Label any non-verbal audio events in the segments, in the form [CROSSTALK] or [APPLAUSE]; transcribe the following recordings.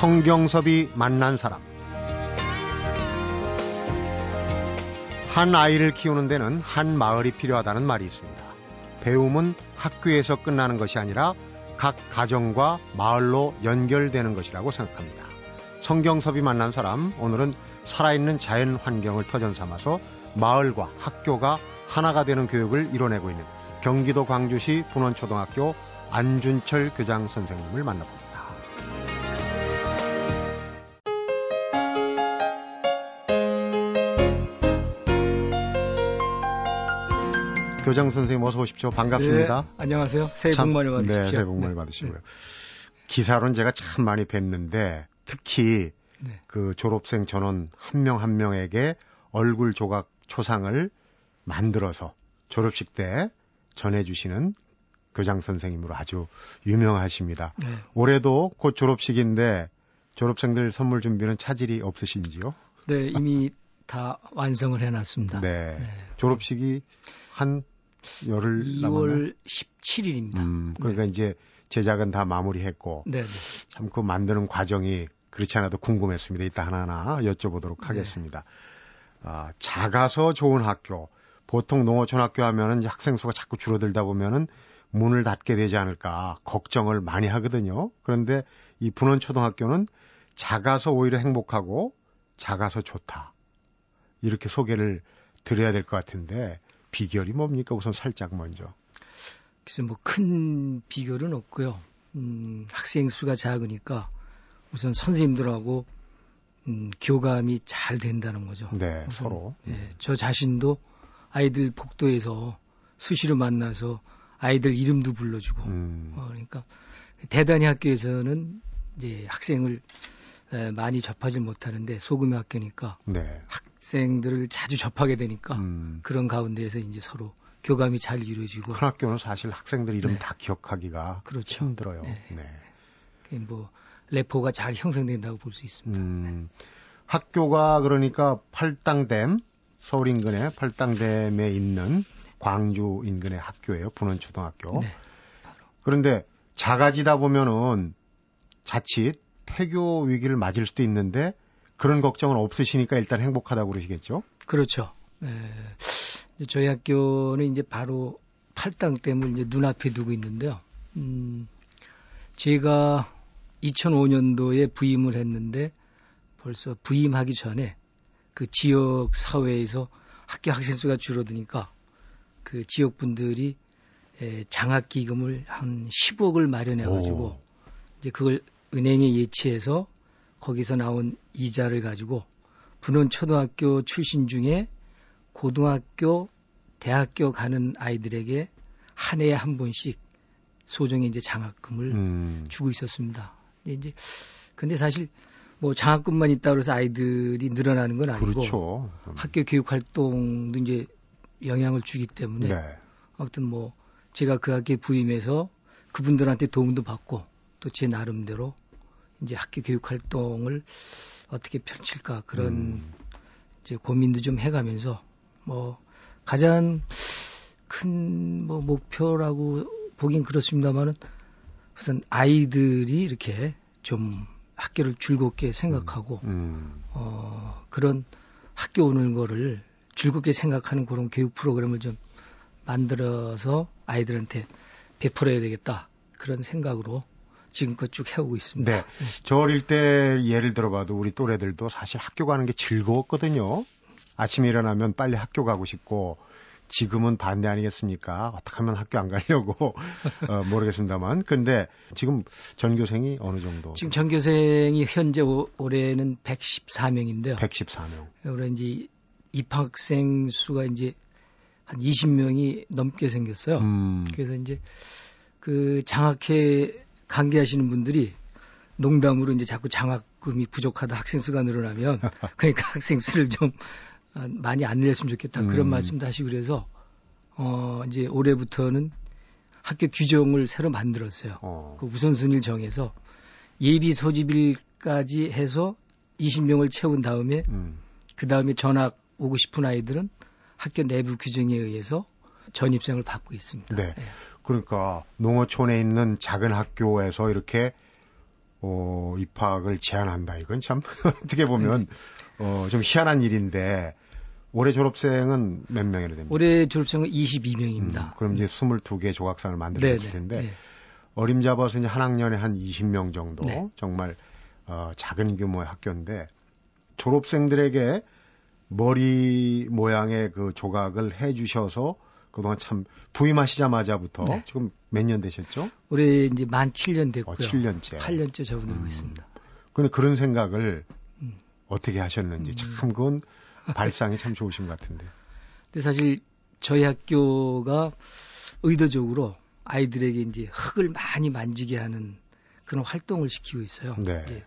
성경섭이 만난 사람. 한 아이를 키우는 데는 한 마을이 필요하다는 말이 있습니다. 배움은 학교에서 끝나는 것이 아니라 각 가정과 마을로 연결되는 것이라고 생각합니다. 성경섭이 만난 사람, 오늘은 살아있는 자연 환경을 터전 삼아서 마을과 학교가 하나가 되는 교육을 이뤄내고 있는 경기도 광주시 분원초등학교 안준철 교장 선생님을 만나봅니다. 교장 선생님 어서 오십시오. 반갑습니다. 네, 안녕하세요. 새해 복 많이 받으십시오. 네, 새해 복 많이 네. 받으시고요. 네. 기사로는 제가 참 많이 뵀는데 특히 네. 그 졸업생 전원 한 명한 한 명에게 얼굴 조각 초상을 만들어서 졸업식 때 전해주시는 교장 선생님으로 아주 유명하십니다. 네. 올해도 곧 졸업식인데 졸업생들 선물 준비는 차질이 없으신지요? 네, 이미 다 완성을 해놨습니다. 네. 네. 졸업식이 한 열흘 2월 남았나? 17일입니다. 음, 그러니까 네. 이제 제작은 다 마무리했고 네, 네. 참그 만드는 과정이 그렇지 않아도 궁금했습니다. 이따 하나하나 여쭤보도록 네. 하겠습니다. 아, 작아서 좋은 학교. 보통 농어촌 학교 하면은 학생 수가 자꾸 줄어들다 보면은 문을 닫게 되지 않을까 걱정을 많이 하거든요. 그런데 이 분원초등학교는 작아서 오히려 행복하고 작아서 좋다. 이렇게 소개를 드려야 될 것 같은데 비결이 뭡니까? 우선 살짝 먼저. 글쎄 뭐 큰 비결은 없고요. 음, 학생 수가 작으니까 우선 선생님들하고 음, 교감이 잘 된다는 거죠. 네, 우선, 서로. 네, 저 자신도 아이들 복도에서 수시로 만나서 아이들 이름도 불러주고, 음. 어, 그러니까 대단히 학교에서는 이제 학생을 에, 많이 접하지 못하는데 소금의 학교니까 네. 학생들을 자주 접하게 되니까 음. 그런 가운데에서 이제 서로 교감이 잘 이루어지고 큰 학교는 사실 학생들 이름 네. 다 기억하기가 그렇죠. 힘들어요. 네. 네. 뭐 레포가 잘 형성된다고 볼 수 있습니다. 음. 학교가 그러니까 팔당댐 서울 인근의 팔당댐에 있는 광주 인근의 학교예요. 분원초등학교. 네, 그런데 작아지다 보면은 자칫 폐교 위기를 맞을 수도 있는데 그런 걱정은 없으시니까 일단 행복하다고 그러시겠죠? 그렇죠. 네. 저희 학교는 이제 바로 팔당 댐을 이제 눈앞에 두고 있는데요. 음, 제가 2005년도에 부임을 했는데 벌써 부임하기 전에 그 지역 사회에서 학교 학생 수가 줄어드니까 그 지역 분들이 장학 기금을 한 10억을 마련해 가지고 이제 그걸 은행에 예치해서 거기서 나온 이자를 가지고 분원 초등학교 출신 중에 고등학교, 대학교 가는 아이들에게 한 해에 한 번씩 소정의 이제 장학금을 음. 주고 있었습니다. 이제 근데 사실 뭐 장학금만 있다 그래서 아이들이 늘어나는 건 아니고 그렇죠. 학교 교육 활동도 이제 영향을 주기 때문에 네. 아무튼 뭐 제가 그 학교에 부임해서 그분들한테 도움도 받고 또 제 나름대로 이제 학교 교육 활동을 어떻게 펼칠까 그런 음. 이제 고민도 좀 해가면서 뭐 가장 큰 뭐 목표라고 보긴 그렇습니다만은 우선 아이들이 이렇게 좀 학교를 즐겁게 생각하고 음. 음. 어 그런 학교 오는 거를 즐겁게 생각하는 그런 교육 프로그램을 좀 만들어서 아이들한테 베풀어야 되겠다 그런 생각으로 지금껏 쭉 해오고 있습니다. 네. 저 어릴 때 예를 들어봐도 우리 또래들도 사실 학교 가는 게 즐거웠거든요. 아침에 일어나면 빨리 학교 가고 싶고 지금은 반대 아니겠습니까? 어떻게 하면 학교 안 가려고 [LAUGHS] 어, 모르겠습니다만. 근데 지금 전교생이 어느 정도? 지금 전교생이 현재 오, 올해는 114명인데요. 114명. 올해 이제 입학생 수가 이제 한 20명이 넘게 생겼어요. 음. 그래서 이제 그 장학회 관계하시는 분들이 농담으로 이제 자꾸 장학금이 부족하다 학생 수가 늘어나면 [LAUGHS] 그러니까 학생 수를 좀 아, 많이 안 늘렸으면 좋겠다 그런 음. 말씀도 하시고 그래서 어 이제 올해부터는 학교 규정을 새로 만들었어요. 어. 그 우선순위를 정해서 예비 소집일까지 해서 20명을 채운 다음에 음. 그 다음에 전학 오고 싶은 아이들은 학교 내부 규정에 의해서 전입생을 받고 있습니다. 네. 네. 그러니까 농어촌에 있는 작은 학교에서 이렇게 어, 입학을 제한한다. 이건 참 [LAUGHS] 어떻게 보면 어, 좀 희한한 일인데 올해 졸업생은 몇 명이나 됩니까? 올해 졸업생은 22명입니다. 음, 그럼 이제 22개 조각상을 만들었을 텐데 네. 어림잡아서 이제 한 학년에 한 20명 정도 네. 정말 어, 작은 규모의 학교인데 졸업생들에게 머리 모양의 그 조각을 해 주셔서 그동안 참 부임하시자마자부터 네. 지금 몇 년 되셨죠? 올해 이제 만 7년 됐고요. 어, 7년째. 8년째 접어들고 음. 있습니다. 근데 그런 생각을 음. 어떻게 하셨는지 음. 참 그건 발상이 참 좋으신 것 같은데. 근데 사실 저희 학교가 의도적으로 아이들에게 이제 흙을 많이 만지게 하는 그런 활동을 시키고 있어요. 네.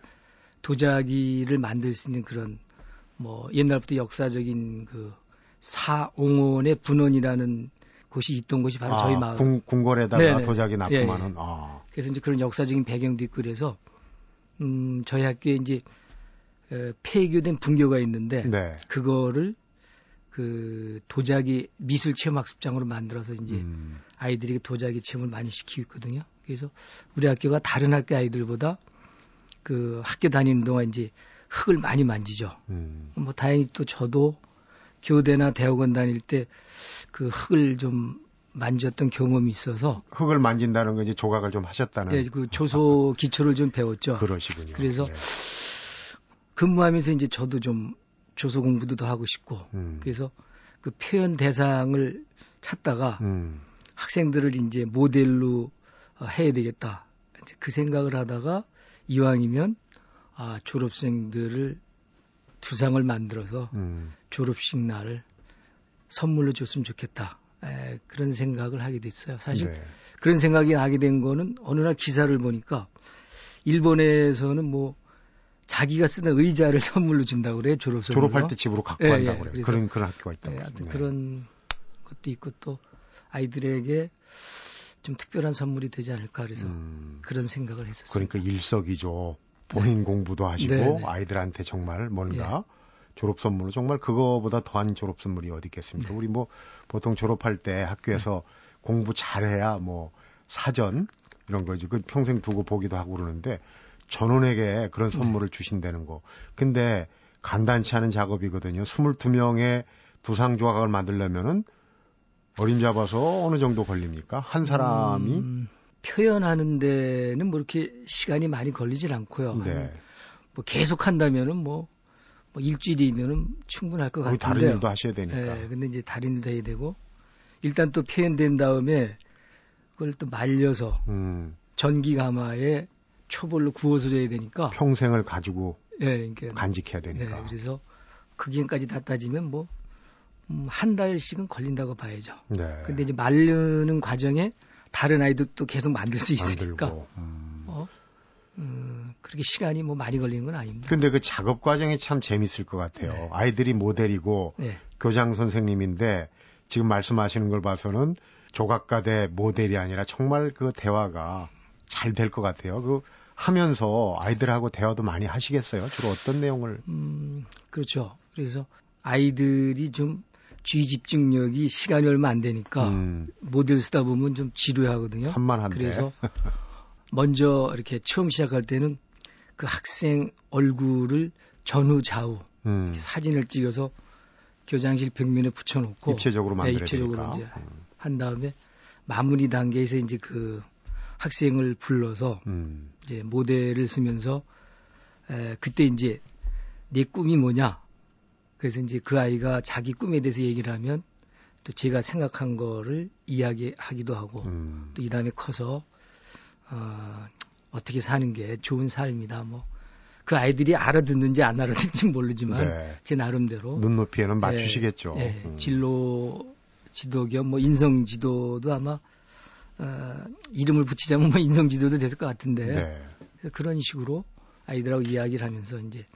도자기를 만들 수 있는 그런 뭐 옛날부터 역사적인 그 사옹원의 분원이라는 곳이 있던 곳이 바로 아, 저희 마을. 궁, 궁궐에다가 네네. 도자기 납품하는. 예, 예. 아. 그래서 이제 그런 역사적인 배경도 있고 그래서 음 저희 학교에 이제 에, 폐교된 분교가 있는데 네. 그거를 그 도자기 미술 체험 학습장으로 만들어서 이제 음. 아이들에게 도자기 체험을 많이 시키고 있거든요. 그래서 우리 학교가 다른 학교 아이들보다 그 학교 다니는 동안 이제 흙을 많이 만지죠. 음. 뭐 다행히 또 저도 교대나 대학원 다닐 때 그 흙을 좀 만졌던 경험이 있어서 흙을 만진다는 건 이제 조각을 좀 하셨다는 네, 그 조소 [LAUGHS] 기초를 좀 배웠죠. 그러시군요. 그래서 네. 근무하면서 이제 저도 좀 조소 공부도 더 하고 싶고 음. 그래서 그 표현 대상을 찾다가 음. 학생들을 이제 모델로 어, 해야 되겠다. 그 생각을 하다가 이왕이면 아, 졸업생들을 두상을 만들어서 음. 졸업식 날 선물로 줬으면 좋겠다. 에, 그런 생각을 하게 됐어요. 사실 네. 그런 생각이 나게 된 거는 어느 날 기사를 보니까 일본에서는 뭐 자기가 쓰는 의자를 [LAUGHS] 선물로 준다고 그래요. 졸업 선물 졸업할 때 집으로 갖고 예, 간다고 예. 그래요. 그런 그런 학교가 있다고. 네, 하여튼 네. 그런 것도 있고 또 아이들에게 좀 특별한 선물이 되지 않을까 그래서 음. 그런 생각을 했었어요. 그러니까 일석이조 본인 네. 공부도 하시고 네, 네. 아이들한테 정말 뭔가 예. 졸업 선물로 정말 그거보다 더한 졸업 선물이 어디 있겠습니까? 네. 우리 뭐 보통 졸업할 때 학교에서 네. 공부 잘해야 뭐 사전 이런 거지 그 평생 두고 보기도 하고 그러는데 전원에게 그런 네. 선물을 주신다는 거. 근데 간단치 않은 작업이거든요. 22명의 두상 조각을 만들려면은 어림 잡아서 어느 정도 걸립니까? 한 사람이 음, 표현하는 데는 뭐 이렇게 시간이 많이 걸리질 않고요. 네. 뭐 계속 한다면은 뭐, 뭐 일주일이면은 충분할 것 같은데. 다른 일도 하셔야 되니까. 네, 근데 이제 다른 일도 해야 되고 일단 또 표현된 다음에 그걸 또 말려서 음. 전기 가마에 초벌로 구워서 줘야 되니까 평생을 가지고 네, 그러니까, 간직해야 되니까. 네, 그래서 그 기간까지 다 따지면 뭐 음, 한 달씩은 걸린다고 봐야죠. 네. 근데 이제 말르는 과정에 다른 아이들도 계속 만들 수 있으니까. 음. 어? 음, 그렇게 시간이 뭐 많이 걸리는 건 아닙니다. 근데 그 작업 과정이 참 재밌을 것 같아요. 네. 아이들이 모델이고 네. 교장 선생님인데 지금 말씀하시는 걸 봐서는 조각가 대 모델이 아니라 정말 그 대화가 잘 될 것 같아요. 그 하면서 아이들하고 대화도 많이 하시겠어요? 주로 어떤 내용을? 음, 그렇죠. 그래서 아이들이 좀 주의 집중력이 시간이 얼마 안 되니까 음. 모델 쓰다 보면 좀 지루하거든요. 산만한데. 그래서 [LAUGHS] 먼저 이렇게 처음 시작할 때는 그 학생 얼굴을 전후 좌우 음. 사진을 찍어서 교장실 벽면에 붙여놓고 입체적으로 만들어 네, 입체적으로 이제 음. 한 다음에 마무리 단계에서 이제 그 학생을 불러서 음. 이제 모델을 쓰면서 에, 그때 이제 내 꿈이 뭐냐 그래서 이제 그 아이가 자기 꿈에 대해서 얘기를 하면 또 제가 생각한 거를 이야기하기도 하고 음. 또이 다음에 커서 어, 어떻게 사는 게 좋은 삶이다 뭐. 그 아이들이 알아듣는지 안 알아듣는지 모르지만 네. 제 나름대로 눈높이에는 맞추시겠죠. 네, 네, 음. 진로 지도 겸 뭐 인성 지도도 아마 어, 이름을 붙이자면 뭐 인성 지도도 됐을 것 같은데 네. 그래서 그런 식으로 아이들하고 이야기를 하면서 이제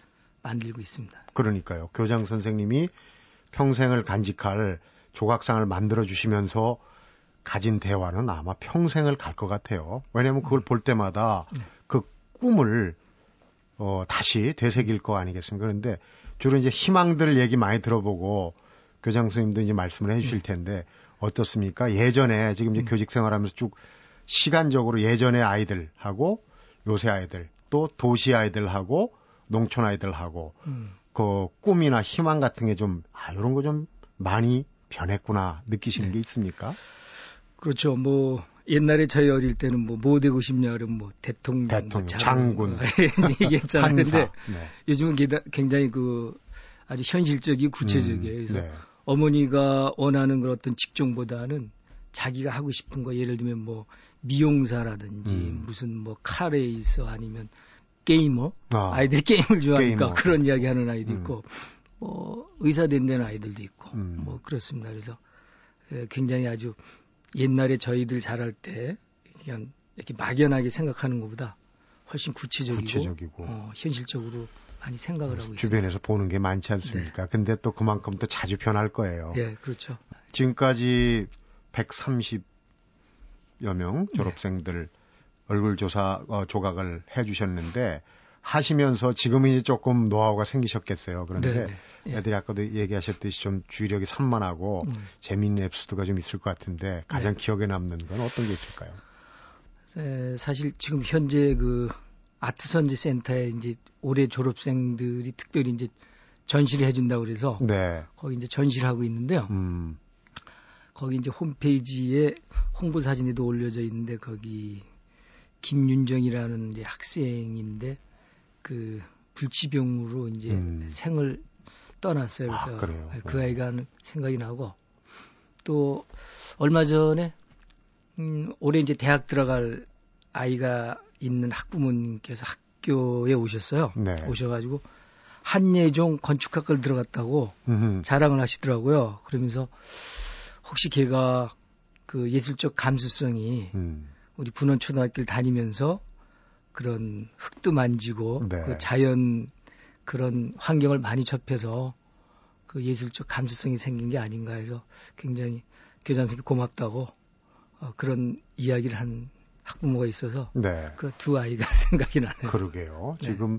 만들고 있습니다. 그러니까요. 교장 선생님이 평생을 간직할 조각상을 만들어 주시면서 가진 대화는 아마 평생을 갈 것 같아요. 왜냐하면 그걸 볼 때마다 네. 그 꿈을 어, 다시 되새길 거 아니겠습니까? 그런데 주로 이제 희망들 얘기 많이 들어보고 교장 선생님도 이제 말씀을 해주실 네. 텐데 어떻습니까? 예전에 지금 이제 음. 교직 생활하면서 쭉 시간적으로 예전의 아이들하고 요새 아이들 또 도시 아이들하고 농촌 아이들하고 음. 그 꿈이나 희망 같은 게 좀 아, 이런 거 좀 많이 변했구나 느끼시는 네. 게 있습니까? 그렇죠. 뭐 옛날에 저희 어릴 때는 뭐 뭐 되고 싶냐 그러면 뭐 대통령, 대통령 뭐 장군 [LAUGHS] 얘기했잖아요. 근데 네. 요즘은 굉장히 그 아주 현실적이고 구체적이에요. 음, 그래서 네. 어머니가 원하는 그런 어떤 직종보다는 자기가 하고 싶은 거 예를 들면 뭐 미용사라든지 음. 무슨 뭐 카레이서 아니면 게이머 아, 이들이 게임을 좋아하니까 게이머. 그런 이야기 하는 아이도 음. 있고 뭐 의사 된다는 아이들도 있고 음. 뭐 그렇습니다. 그래서 굉장히 아주 옛날에 저희들 자랄 때 그냥 이렇게 막연하게 생각하는 것보다 훨씬 구체적이고, 구체적이고. 어, 현실적으로 많이 생각을 하고 있습니다. 주변에서 보는 게 많지 않습니까? 네. 근데 또 그만큼 또 자주 변할 거예요. 네, 그렇죠. 지금까지 130여 명 졸업생들 네. 얼굴 조사 어, 조각을 해주셨는데 하시면서 지금은 이제 조금 노하우가 생기셨겠어요. 그런데 네, 네. 예. 애들이 아까도 얘기하셨듯이 좀 주의력이 산만하고 음. 재미있는 에피소드가 좀 있을 것 같은데 가장 네. 기억에 남는 건 어떤 게 있을까요? 에, 사실 지금 현재 그 아트 선지 센터에 이제 올해 졸업생들이 특별히 이제 전시를 해준다고 그래서 네. 거기 이제 전시를 하고 있는데요. 음. 거기 이제 홈페이지에 홍보 사진에도 올려져 있는데 거기 김윤정이라는 이제 학생인데 그 불치병으로 이제 음. 생을 떠났어요. 그래서 아, 그 네. 아이가 생각이 나고 또 얼마 전에 음, 올해 이제 대학 들어갈 아이가 있는 학부모님께서 학교에 오셨어요. 네. 오셔가지고 한예종 건축학과를 들어갔다고 음흠. 자랑을 하시더라고요. 그러면서 혹시 걔가 그 예술적 감수성이 음. 우리 분원 초등학교를 다니면서 그런 흙도 만지고 네. 그 자연 그런 환경을 많이 접해서 그 예술적 감수성이 생긴 게 아닌가 해서 굉장히 교장 선생님 고맙다고 어, 그런 이야기를 한 학부모가 있어서 네. 그두 아이가 [LAUGHS] 생각이 나네요. 그러게요. 네. 지금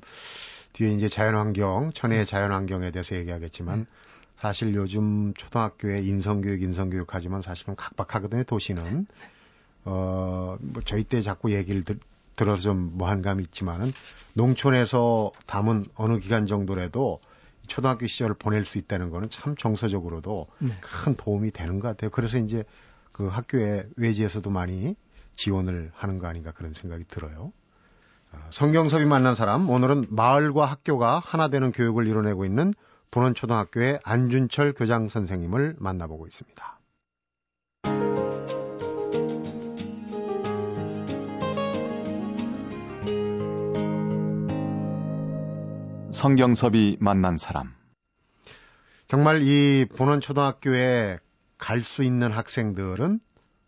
뒤에 이제 자연환경, 천혜의 네. 자연환경에 대해서 얘기하겠지만 네. 사실 요즘 초등학교에 인성교육, 인성교육 하지만 사실은 각박하거든요, 도시는. 어, 뭐 저희 때 자꾸 얘기를 들, 들어서 좀 무한감이 있지만은 농촌에서 담은 어느 기간 정도라도 초등학교 시절을 보낼 수 있다는 거는 참 정서적으로도 네. 큰 도움이 되는 것 같아요. 그래서 이제 그 학교에 외지에서도 많이 지원을 하는 거 아닌가 그런 생각이 들어요. 아, 성경섭이 만난 사람, 오늘은 마을과 학교가 하나 되는 교육을 이뤄내고 있는 분원초등학교의 안준철 교장 선생님을 만나보고 있습니다. 성경섭이 만난 사람. 정말 이 분원초등학교에 갈 수 있는 학생들은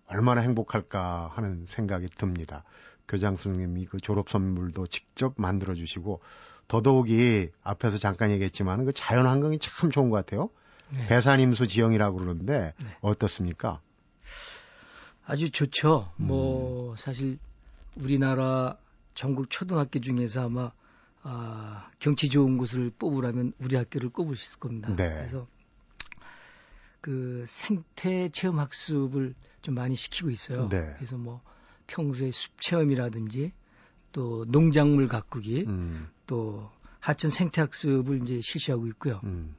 얼마나 행복할까 하는 생각이 듭니다. 교장 선생님이 그 졸업 선물도 직접 만들어 주시고 더더욱이 앞에서 잠깐 얘기했지만 그 자연 환경이 참 좋은 것 같아요. 네. 배산임수 지형이라고 그러는데 네. 어떻습니까? 아주 좋죠. 음. 뭐 사실 우리나라 전국 초등학교 중에서 아마 아, 경치 좋은 곳을 뽑으라면 우리 학교를 꼽을 수 있을 겁니다. 네. 그래서 그 생태 체험 학습을 좀 많이 시키고 있어요. 네. 그래서 뭐 평소에 숲 체험이라든지 또 농작물 가꾸기 음. 또 하천 생태 학습을 이제 실시하고 있고요. 음.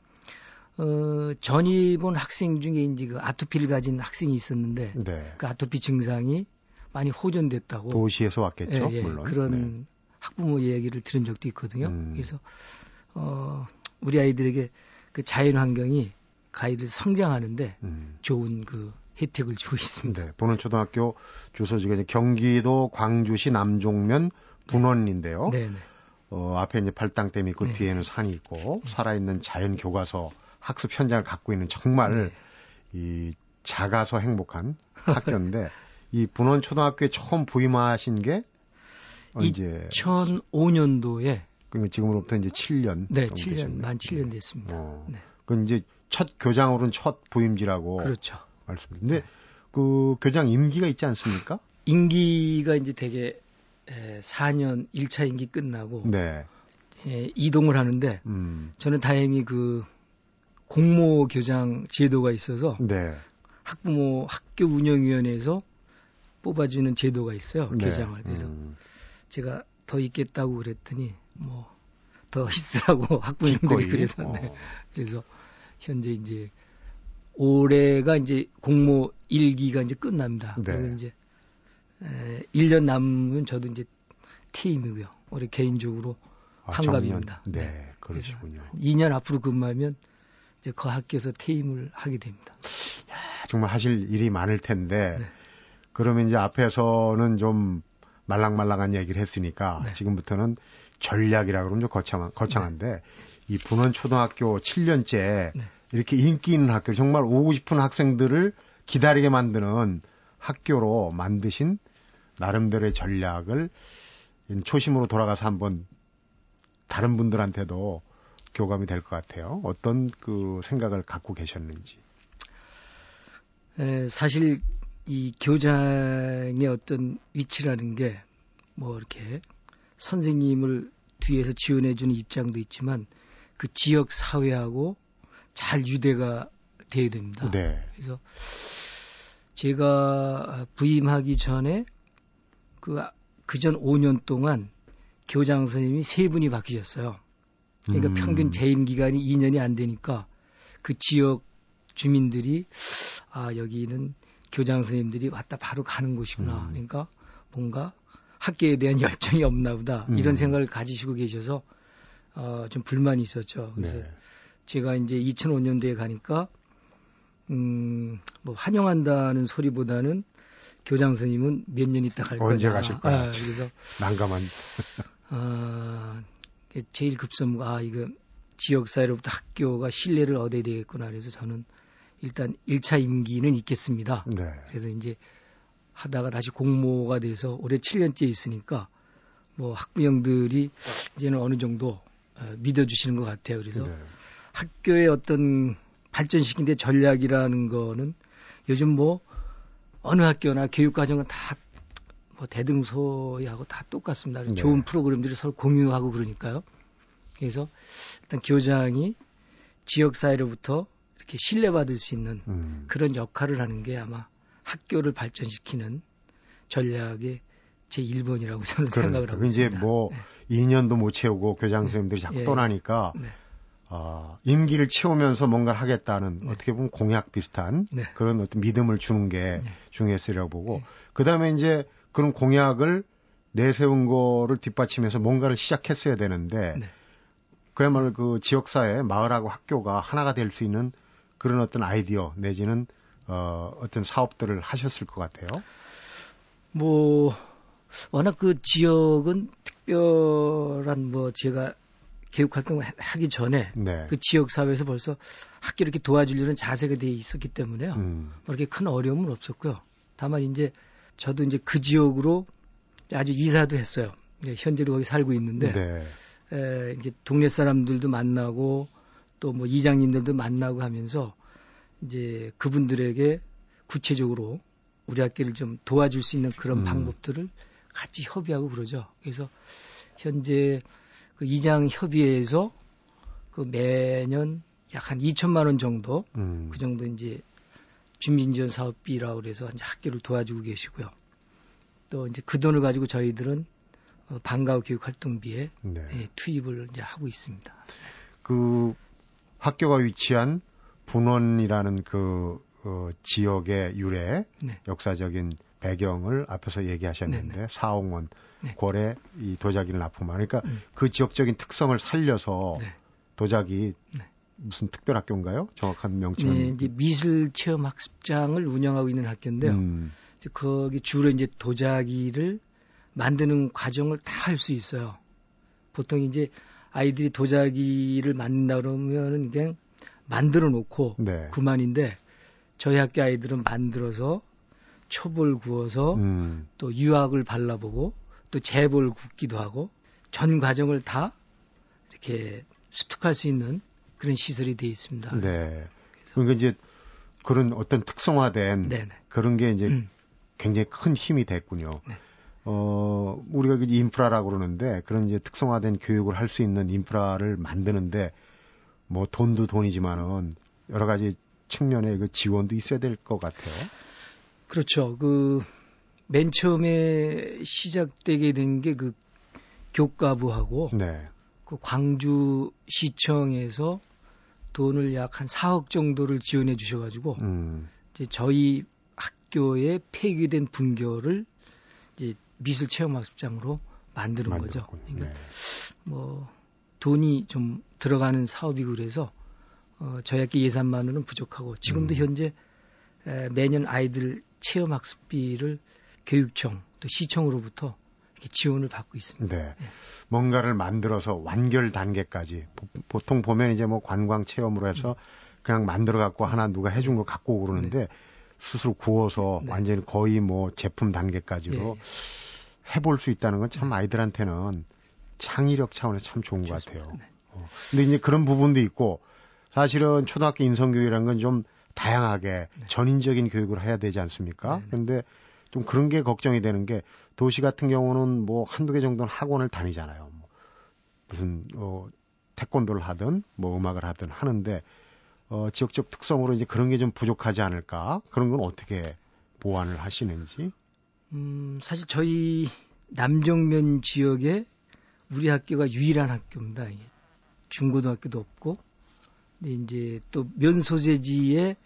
어, 전입 온 학생 중에 이제 그 아토피를 가진 학생이 있었는데 네. 그 아토피 증상이 많이 호전됐다고 도시에서 왔겠죠. 예, 예, 물론 그런 네. 학부모 이야기를 들은 적도 있거든요. 음. 그래서 어, 우리 아이들에게 그 자연 환경이 아이들 성장하는데 음. 좋은 그 혜택을 주고 있습니다. 네, 보는 초등학교 주소지가 이제 경기도 광주시 남종면 분원인데요. 네, 네. 어, 앞에 이제 발당댐이 있고 네. 뒤에는 산이 있고 네. 살아있는 자연 교과서 학습 현장을 갖고 있는 정말 네. 이 작아서 행복한 학교인데 [LAUGHS] 이 분원 초등학교에 처음 부임하신 게 언제? 2005년도에 그러니까 지금으로부터 이제 7년 네, 7년 되셨네요. 만 7년 됐습니다. 어. 네. 그 이제 첫 교장으로는 첫 부임지라고 그렇죠. 말씀드렸는데 네. 그 교장 임기가 있지 않습니까? 임기가 이제 되게 에, 4년 1차 임기 끝나고 네. 에, 이동을 하는데 음. 저는 다행히 그 공모 교장 제도가 있어서 네. 학부모 학교 운영위원회에서 뽑아주는 제도가 있어요 네. 교장을 그래서 음. 제가 더 있겠다고 그랬더니 뭐 더 [LAUGHS] 있으라고 [LAUGHS] 학부형들이 그래서 네. 어. 그래서 현재 이제 올해가 이제 공모 1기가 이제 끝납니다. 네. 그래서 이제 에, 1년 남으면 저도 이제 팀이고요. 올해 개인적으로 아, 한갑입니다. 네, 네, 그러시군요. 2년 앞으로 근무하면 이제 그 학교에서 퇴임을 하게 됩니다. 야, 정말 하실 일이 많을 텐데 네. 그러면 이제 앞에서는 좀 말랑말랑한 얘기를 했으니까 네. 지금부터는 전략이라 그러면 좀 거창, 거창한데 네. 이 분원 초등학교 7년째 이렇게 인기 있는 학교 정말 오고 싶은 학생들을 기다리게 만드는 학교로 만드신 나름대로의 전략을 초심으로 돌아가서 한번 다른 분들한테도 교감이 될 것 같아요. 어떤 그 생각을 갖고 계셨는지. 에, 사실 이 교장의 어떤 위치라는 게 뭐 이렇게 선생님을 뒤에서 지원해주는 입장도 있지만 그 지역 사회하고 잘 유대가 돼야 됩니다. 네. 그래서 제가 부임하기 전에 그 그전 5년 동안 교장 선생님이 세 분이 바뀌셨어요. 그러니까 음. 평균 재임 기간이 2년이 안 되니까 그 지역 주민들이 아 여기는 교장 선생님들이 왔다 바로 가는 곳이구나. 음. 그러니까 뭔가 학교에 대한 [LAUGHS] 열정이 없나 보다. 음. 이런 생각을 가지시고 계셔서 어, 좀 불만이 있었죠. 그래서 네. 제가 이제 2005년도에 가니까 음, 뭐 환영한다는 소리보다는 교장 선생님은 몇 년 있다 갈 언제 거냐. 가실 거야? 아, 그래서 [LAUGHS] 난감한. 아, 제일 급선무가 아 이거 지역 사회로부터 학교가 신뢰를 얻어야 되겠구나. 그래서 저는 일단 1차 임기는 있겠습니다. 네. 그래서 이제 하다가 다시 공모가 돼서 올해 7년째 있으니까 뭐 학부형들이 이제는 어느 정도 어, 믿어주시는 것 같아요. 그래서 네. 학교의 어떤 발전시킨 데 전략이라는 거는 요즘 뭐 어느 학교나 교육과정은 다 뭐 대등소하고 다 똑같습니다. 네. 좋은 프로그램들을 서로 공유하고 그러니까요. 그래서 일단 교장이 지역 사회로부터 이렇게 신뢰받을 수 있는 음. 그런 역할을 하는 게 아마 학교를 발전시키는 전략의 제 1번이라고 저는 그러니까. 생각을 하고 이제 있습니다. 뭐 네. 2년도 못 채우고 교장 선생님들이 자꾸 예. 떠나니까 네. 어, 임기를 채우면서 뭔가를 하겠다는 네. 어떻게 보면 공약 비슷한 네. 그런 어떤 믿음을 주는 게 네. 중요했으리라고 보고 네. 그 다음에 이제 그런 공약을 내세운 거를 뒷받침해서 뭔가를 시작했어야 되는데 네. 그야말로 그 지역사회 마을하고 학교가 하나가 될 수 있는 그런 어떤 아이디어 내지는 어, 어떤 사업들을 하셨을 것 같아요. 뭐 워낙 그 지역은 특별한 뭐 제가 교육 활동을 하기 전에 네. 그 지역 사회에서 벌써 학교 이렇게 도와주려는 자세가 돼 있었기 때문에요. 음. 뭐 이렇게 큰 어려움은 없었고요. 다만 이제 저도 이제 그 지역으로 아주 이사도 했어요. 예, 현재도 거기 살고 있는데 네. 에, 이제 동네 사람들도 만나고 또 뭐 이장님들도 만나고 하면서 이제 그분들에게 구체적으로 우리 학교를 좀 도와줄 수 있는 그런 음. 방법들을 같이 협의하고 그러죠. 그래서 현재 그 이장 협의회에서 그 매년 약 한 2천만 원 정도 음. 그 정도 이제 주민지원 사업비라고 그래서 이제 학교를 도와주고 계시고요. 또 이제 그 돈을 가지고 저희들은 어, 방과후 교육 활동비에 네. 예, 투입을 이제 하고 있습니다. 그 학교가 위치한 분원이라는 그 어, 지역의 유래 네. 역사적인 배경을 앞에서 얘기하셨는데 네네. 사홍원 네. 고래 이 도자기를 납품한 그러니까 음. 그 지역적인 특성을 살려서 네. 도자기 네. 무슨 특별 학교인가요? 정확한 명칭은 네, 이제 미술 체험 학습장을 운영하고 있는 학교인데요. 음. 이제 거기 주로 이제 도자기를 만드는 과정을 다 할 수 있어요. 보통 이제 아이들이 도자기를 만든다 그러면은 그냥 만들어 놓고 네. 그만인데 저희 학교 아이들은 만들어서 촛불 구워서 음. 또 유학을 발라보고 또 재볼 굽기도 하고 전 과정을 다 이렇게 습득할 수 있는 그런 시설이 되어 있습니다. 네. 그러니까 이제 그런 어떤 특성화된 네네. 그런 게 이제 음. 굉장히 큰 힘이 됐군요. 네. 어, 우리가 그 인프라라고 그러는데 그런 이제 특성화된 교육을 할 수 있는 인프라를 만드는데 뭐 돈도 돈이지만은 여러 가지 측면의 그 지원도 있어야 될 것 같아요. 그렇죠. 그 맨 처음에 시작되게 된 게 그 교과부하고 네. 그 광주 시청에서 돈을 약 한 4억 정도를 지원해 주셔가지고 음. 이제 저희 학교에 폐기된 분교를 미술 체험학습장으로 만드는 거죠. 그러니까 네. 뭐 돈이 좀 들어가는 사업이고 그래서 어, 저희 학교 예산만으로는 부족하고 지금도 음. 현재 에, 매년 아이들 체험학습비를 교육청 또 시청으로부터 지원을 받고 있습니다. 네. 네. 뭔가를 만들어서 완결 단계까지 보, 통 보면 이제 뭐 관광 체험으로 해서 음. 그냥 만들어 갖고 하나 누가 해준 거 갖고 오고 그러는데 네. 스스로 구워서 네. 완전히 거의 뭐 제품 단계까지로 예. 해볼 수 있다는 건 참 아이들한테는 창의력 차원에서 참 좋은 것 같아요. 네. 어. 근데 이제 그런 부분도 있고 사실은 초등학교 인성교육이라는 건 좀 다양하게 네. 전인적인 교육을 해야 되지 않습니까? 네. 근데 좀 그런 게 걱정이 되는 게 도시 같은 경우는 뭐 한두 개 정도는 학원을 다니잖아요. 뭐 무슨 어 태권도를 하든 뭐 음악을 하든 하는데 어 지역적 특성으로 이제 그런 게 좀 부족하지 않을까? 그런 건 어떻게 보완을 하시는지? 음, 사실 저희 남정면 지역에 우리 학교가 유일한 학교입니다. 중고등학교도 없고, 근데 이제 또 면소재지에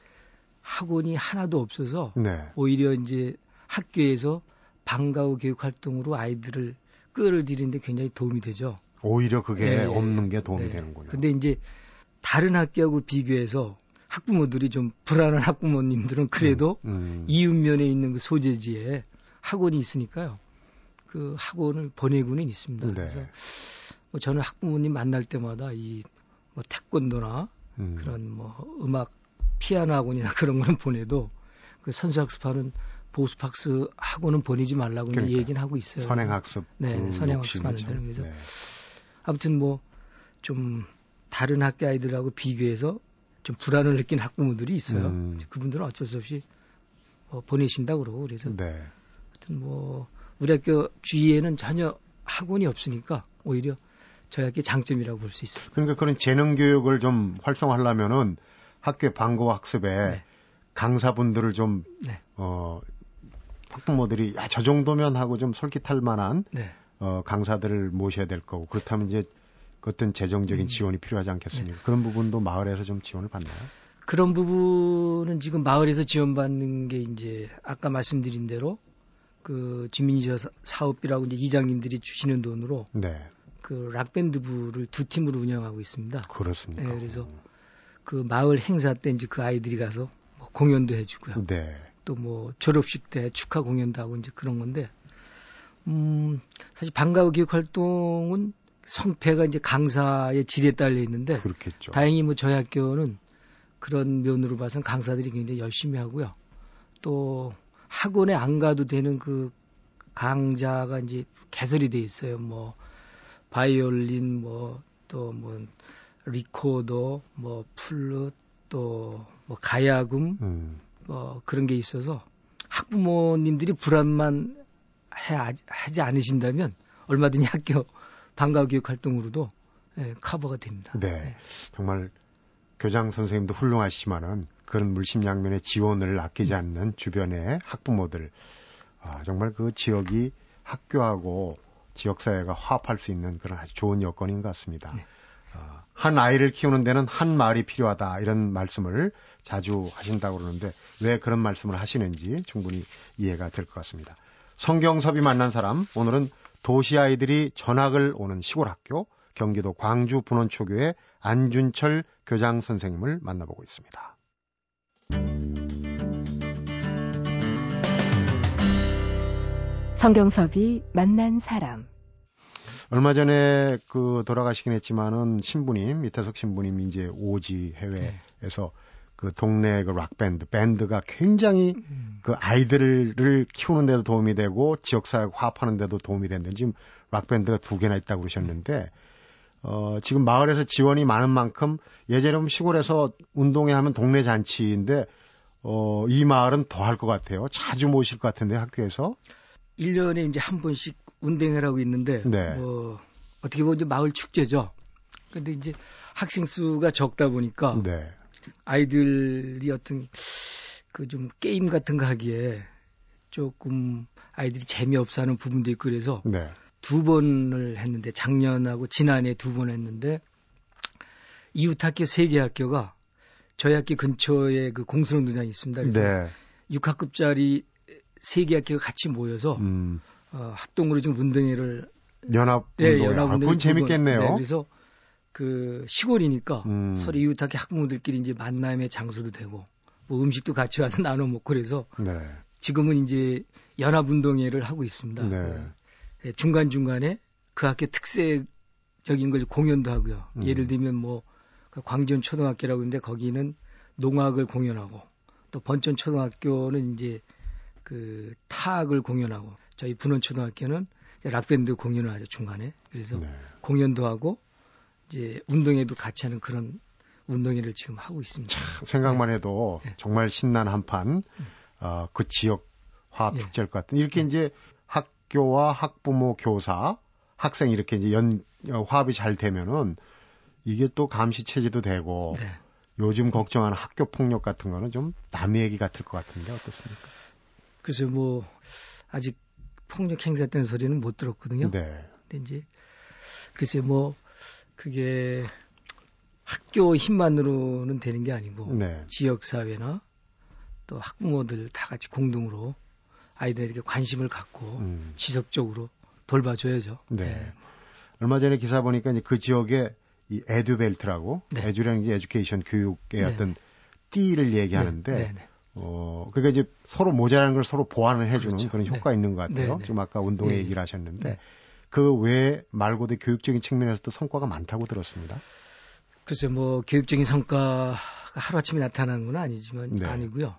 학원이 하나도 없어서 네. 오히려 이제 학교에서 방과 후 교육 활동으로 아이들을 끌어들이는데 굉장히 도움이 되죠. 오히려 그게 네. 없는 게 도움이 네. 되는군요. 근데 이제 다른 학교하고 비교해서 학부모들이 좀 불안한 학부모님들은 그래도 음, 음. 이웃면에 있는 그 소재지에 학원이 있으니까요. 그 학원을 보내고는 있습니다. 네. 그래서 뭐 저는 학부모님 만날 때마다 이 뭐 태권도나 음. 그런 뭐 음악 피아노 학원이나 [LAUGHS] 그런 거는 보내도 그 선수 학습하는 보수학습 학원은 보내지 말라고 그러니까, 얘기는 하고 있어요. 선행학습. 네, 그 선행학습 하는 데는 그래서 네. 아무튼 뭐 좀 다른 학교 아이들하고 비교해서 좀 불안을 느낀 학부모들이 있어요. 음. 그분들은 어쩔 수 없이 뭐 보내신다 그러고 그래서 네. 하여튼 뭐 우리 학교 주위에는 전혀 학원이 없으니까 오히려 저희 학교 장점이라고 볼 수 있어요. 그러니까 그런 재능 교육을 좀 활성화하려면은 학교 방과 학습에 네. 강사분들을 좀 네. 어, 학부모들이 야, 저 정도면 하고 좀 솔깃할 만한 네. 어, 강사들을 모셔야 될 거고 그렇다면 이제 그 어떤 재정적인 음. 지원이 필요하지 않겠습니까? 네. 그런 부분도 마을에서 좀 지원을 받나요? 그런 부분은 지금 마을에서 지원받는 게 이제 아까 말씀드린 대로 그 주민지원 사업비라고 이제 이장님들이 주시는 돈으로 네. 그 락밴드부를 두 팀으로 운영하고 있습니다. 그렇습니다. 네, 그래서 그 마을 행사 때 이제 그 아이들이 가서 뭐 공연도 해주고요. 네. 또뭐 졸업식 때 축하 공연도 하고 이제 그런 건데, 음, 사실 방과후 교육 활동은 성패가 이제 강사의 질에 딸려 있는데, 그렇겠죠. 다행히 뭐 저희 학교는 그런 면으로 봐서는 강사들이 굉장히 열심히 하고요. 또 학원에 안 가도 되는 그 강좌가 이제 개설이 돼 있어요. 뭐 바이올린 뭐 또뭐 뭐 리코더 뭐 플룻 또뭐 가야금 음. 뭐 그런 게 있어서 학부모님들이 불안만 해, 하지 않으신다면 얼마든지 학교 방과 교육 활동으로도 예, 커버가 됩니다. 네. 네. 정말 교장 선생님도 훌륭하시지만은 그런 물심양면의 지원을 아끼지 음. 않는 주변의 학부모들 아, 정말 그 지역이 학교하고 지역사회가 화합할 수 있는 그런 아주 좋은 여건인 것 같습니다. 네. 어, 한 아이를 키우는 데는 한 말이 필요하다 이런 말씀을 자주 하신다고 그러는데 왜 그런 말씀을 하시는지 충분히 이해가 될 것 같습니다. 성경섭이 만난 사람 오늘은 도시 아이들이 전학을 오는 시골 학교 경기도 광주 분원초교의 안준철 교장 선생님을 만나보고 있습니다. 성경섭이 만난 사람 얼마 전에 그 돌아가시긴 했지만은 신부님 이태석 신부님 이제 오지 해외에서 네. 그 동네 그 락밴드 밴드가 굉장히 음. 그 아이들을 키우는 데도 도움이 되고 지역사회 화합하는 데도 도움이 된는 지금 락밴드가 두 개나 있다고 그러셨는데 어 지금 마을에서 지원이 많은 만큼 예전에 시골에서 운동회 하면 동네 잔치인데 어 이 마을은 더 할 것 같아요. 자주 모실 것 같은데 학교에서 1년에 이제 한 번씩 운동회라고 있는데 네. 뭐 어떻게 보면 이제 마을 축제죠. 근데 이제 학생 수가 적다 보니까 네. 아이들이 어떤 그 좀 게임 같은 거 하기에 조금 아이들이 재미없어 하는 부분도 있고 그래서 네. 두 번을 했는데 작년하고 지난해 두 번 했는데 이웃 학교 세 개 학교가 저희 학교 근처에 그 공수운동장이 있습니다. 그래서 네. 6학급짜리 세 개 학교가 같이 모여서 음. 어, 합동으로 지금 운동회를 연합 네, 연합 운동회 아, 그건 재밌겠네요. 네, 그래서 그 시골이니까 음. 서로 이웃학교 학부모들끼리 이제 만남의 장소도 되고 뭐 음식도 같이 와서 [LAUGHS] 나눠 먹고 그래서 네. 지금은 이제 연합 운동회를 하고 있습니다. 네. 네, 중간 중간에 그 학교 특색적인 걸 공연도 하고요. 음. 예를 들면 뭐그 광전 초등학교라고 있는데 거기는 농악을 공연하고 또 번천 초등학교는 이제 그 타악을 공연하고 저희 분원 초등학교는 락밴드 공연을 하죠 중간에 그래서 네. 공연도 하고 이제 운동회도 같이 하는 그런 운동회를 지금 하고 있습니다. 참, 생각만 해도 네. 정말 신난 한판 음. 어, 그 지역 화합 축제일 것 같은 이렇게 이제 학교와 학부모, 교사, 학생 이렇게 이제 연 어, 화합이 잘 되면은 이게 또 감시 체제도 되고 네. 요즘 걱정하는 학교 폭력 같은 거는 좀 남의 얘기 같을 것 같은데 어떻습니까? 글쎄 뭐 아직 폭력 행사했다는 소리는 못 들었거든요. 네. 근데 이제 글쎄 뭐 그게 학교 힘만으로는 되는 게 아니고 네. 지역 사회나 또 학부모들 다 같이 공동으로 아이들에게 관심을 갖고 음. 지속적으로 돌봐줘야죠. 네. 네. 얼마 전에 기사 보니까 이제 그 지역에 이 에듀벨트라고 네. 에듀라는 게 에듀케이션 교육의 네. 어떤 띠를 얘기하는데 네. 네. 어 그러니까 이제 서로 모자라는 걸 서로 보완을 해주는 그렇죠. 그런 효과 가 있는 것 같아요. 지금 아까 운동 의 얘기를 하셨는데 그 외 말고도 교육적인 측면에서도 성과가 많다고 들었습니다. 글쎄 뭐 교육적인 성과가 하루아침에 나타나는 건 아니지만 아니고요.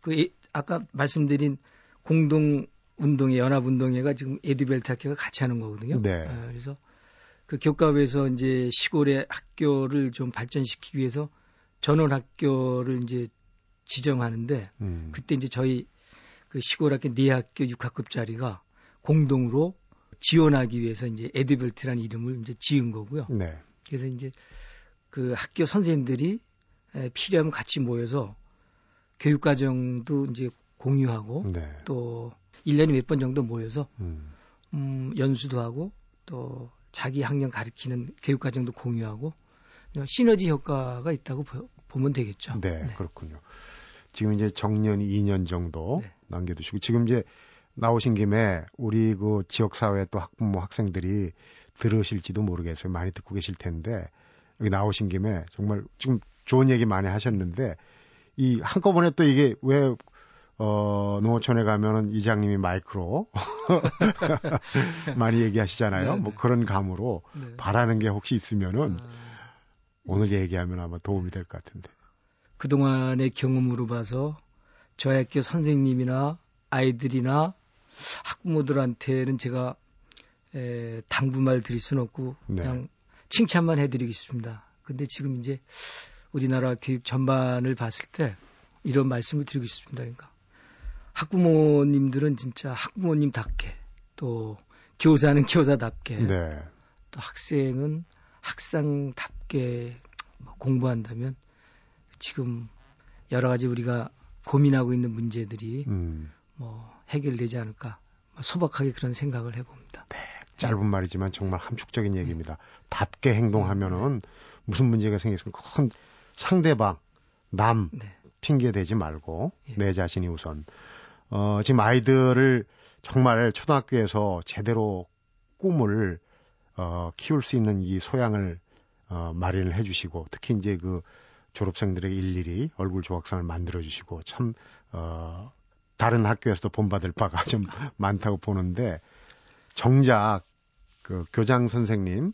그 아까 말씀드린 공동 운동회 연합 운동회가 지금 에듀벨트 학교가 같이 하는 거거든요. 네. 아, 그래서 그 교과에서 이제 시골의 학교를 좀 발전시키기 위해서 전원 학교를 이제 지정하는데 음. 그때 이제 저희 그 시골 학교 네 학교 6학급짜리가 공동으로 지원하기 위해서 이제 에듀벨트라는 이름을 이제 지은 거고요. 네. 그래서 이제 그 학교 선생님들이 필요하면 같이 모여서 교육과정도 이제 공유하고 네. 또 1년에 몇 번 정도 모여서 음. 음, 연수도 하고 또 자기 학년 가르치는 교육과정도 공유하고 시너지 효과가 있다고 보, 면 되겠죠. 네, 네, 그렇군요. 지금 이제 정년이 2년 정도 네. 남겨두시고 지금 이제 나오신 김에 우리 그 지역사회 또 학부모 학생들이 들으실지도 모르겠어요. 많이 듣고 계실 텐데 여기 나오신 김에 정말 지금 좋은 얘기 많이 하셨는데 이 한꺼번에 또 이게 왜 어, 농어촌에 가면은 이장님이 마이크로 [LAUGHS] 많이 얘기하시잖아요. 네네. 뭐 네. 그런 감으로 네. 바라는 게 혹시 있으면은 아... 오늘 얘기하면 아마 도움이 될 것 같은데. 그동안의 경험으로 봐서 저희 학교 선생님이나 아이들이나 학부모들한테는 제가 에, 당부말 드릴 수는 없고 네. 그냥 칭찬만 해드리겠습니다. 근데 지금 이제 우리나라 교육 전반을 봤을 때 이런 말씀을 드리고 싶습니다. 그러니까 학부모님들은 진짜 학부모님답게 또 교사는 교사답게 네. 또 학생은 학생답게 뭐 공부한다면 지금 여러 가지 우리가 고민하고 있는 문제들이 음. 뭐 해결되지 않을까 뭐 소박하게 그런 생각을 해봅니다. 네, 짧은 말이지만 정말 함축적인 얘기입니다. 답게 행동하면은 무슨 문제가 생겼으면 큰 상대방, 남 네. 핑계 대지 말고 예. 내 자신이 우선 어 지금 아이들을 정말 초등학교에서 제대로 꿈을 어 키울 수 있는 이 소양을 어 마련을 해 주시고 특히 이제 그 졸업생들에게 일일이 얼굴 조각상을 만들어 주시고 참 어 다른 학교에서도 본받을 바가 [LAUGHS] 좀 많다고 보는데 정작 그 교장 선생님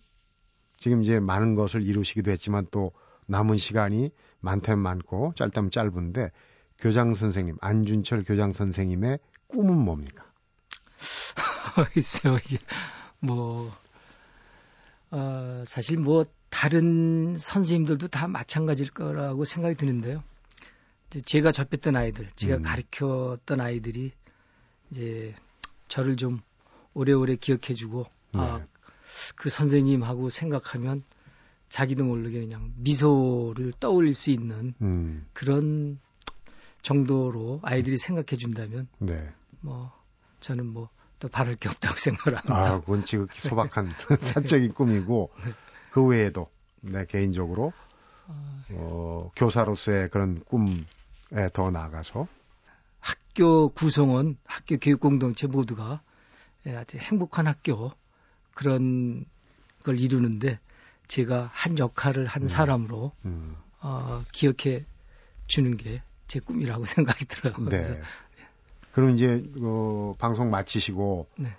지금 이제 많은 것을 이루시기도 했지만 또 남은 시간이 많다면 많고 짧다면 짧은데 교장 선생님 안준철 교장 선생님의 꿈은 뭡니까? [LAUGHS] 글쎄요 이게 뭐 어, 사실 뭐 다른 선생님들도 다 마찬가지일 거라고 생각이 드는데요. 제가 접했던 아이들, 제가 음. 가르쳤던 아이들이 이제 저를 좀 오래오래 기억해주고 네. 아, 그 선생님하고 생각하면 자기도 모르게 그냥 미소를 떠올릴 수 있는 음. 그런 정도로 아이들이 생각해 준다면 네. 뭐 저는 뭐 또 바랄 게 없다고 [LAUGHS] 생각합니다. 아, 그건 지극히 소박한 [LAUGHS] 사적인 꿈이고 네. 그 외에도 내 네, 개인적으로 어, 교사로서의 그런 꿈에 더 나아가서 학교 구성원, 학교 교육 공동체 모두가 예, 아주 행복한 학교 그런 걸 이루는데 제가 한 역할을 한 음. 사람으로 음. 어, 기억해 주는 게 제 꿈이라고 [LAUGHS] 생각이 들어요. 네. 그럼 이제 어, 방송 마치시고 네.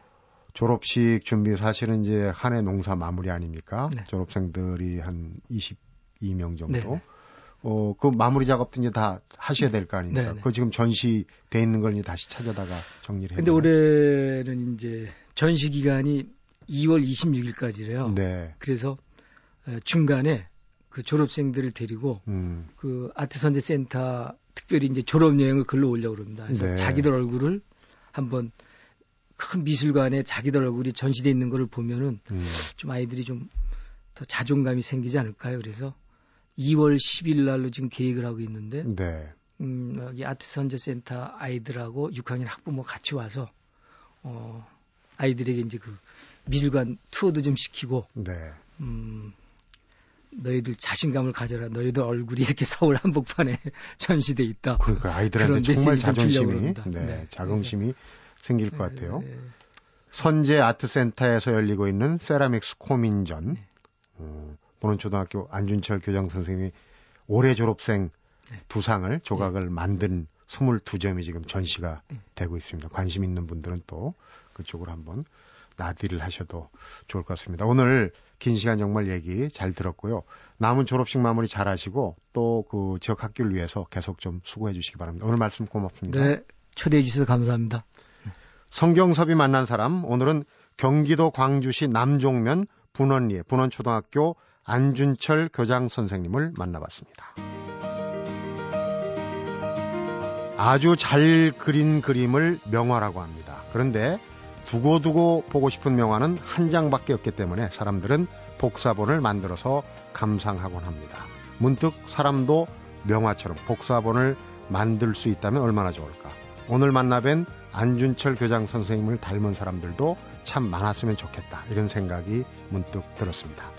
졸업식 준비 사실은 이제 한 해 농사 마무리 아닙니까? 네. 졸업생들이 한 22명 정도. 네. 어, 그 마무리 작업도 이제 다 하셔야 될 거 아닙니까? 네. 그 지금 전시돼 있는 걸 이제 다시 찾아다가 정리를 해요. 근데 올해는 이제 전시 기간이 2월 26일까지래요. 네. 그래서 중간에 그 졸업생들을 데리고 음. 그 아트 선제 센터 특별히 이제 졸업 여행을 글로 올려 그럽니다. 그래서 네. 자기들 얼굴을 한번 큰 미술관에 자기들 얼굴이 전시돼 있는 거를 보면은 음. 좀 아이들이 좀 더 자존감이 생기지 않을까요? 그래서 2월 10일 날로 지금 계획을 하고 있는데 네. 음, 여기 아트 선제 센터 아이들하고 6학년 학부모 같이 와서 어 아이들에게 이제 그 미술관 투어도 좀 시키고 네. 음 너희들 자신감을 가져라. 너희들 얼굴이 이렇게 서울 한복판에 [LAUGHS] 전시돼 있다. 그러니까 아이들한테 정말 자존심이, 네, 네. 자긍심이 생길 것 네, 같아요. 네. 선제 아트센터에서 열리고 있는 세라믹스 코민전. 네. 어, 보는초등학교 안준철 교장 선생님이 올해 졸업생 네. 두 상을 조각을 네. 만든 22점이 지금 전시가 되고 있습니다. 관심 있는 분들은 또 그쪽으로 한번 나디를 하셔도 좋을 것 같습니다. 오늘 긴 시간 정말 얘기 잘 들었고요. 남은 졸업식 마무리 잘 하시고 또 그 지역 학교를 위해서 계속 좀 수고해 주시기 바랍니다. 오늘 말씀 고맙습니다. 네. 초대해 주셔서 감사합니다. 성경섭이 만난 사람 오늘은 경기도 광주시 남종면 분원리의 분원초등학교 안준철 교장 선생님을 만나봤습니다. 아주 잘 그린 그림을 명화라고 합니다. 그런데 두고두고 보고 싶은 명화는 한 장밖에 없기 때문에 사람들은 복사본을 만들어서 감상하곤 합니다. 문득 사람도 명화처럼 복사본을 만들 수 있다면 얼마나 좋을까. 오늘 만나뵌 안준철 교장 선생님을 닮은 사람들도 참 많았으면 좋겠다. 이런 생각이 문득 들었습니다.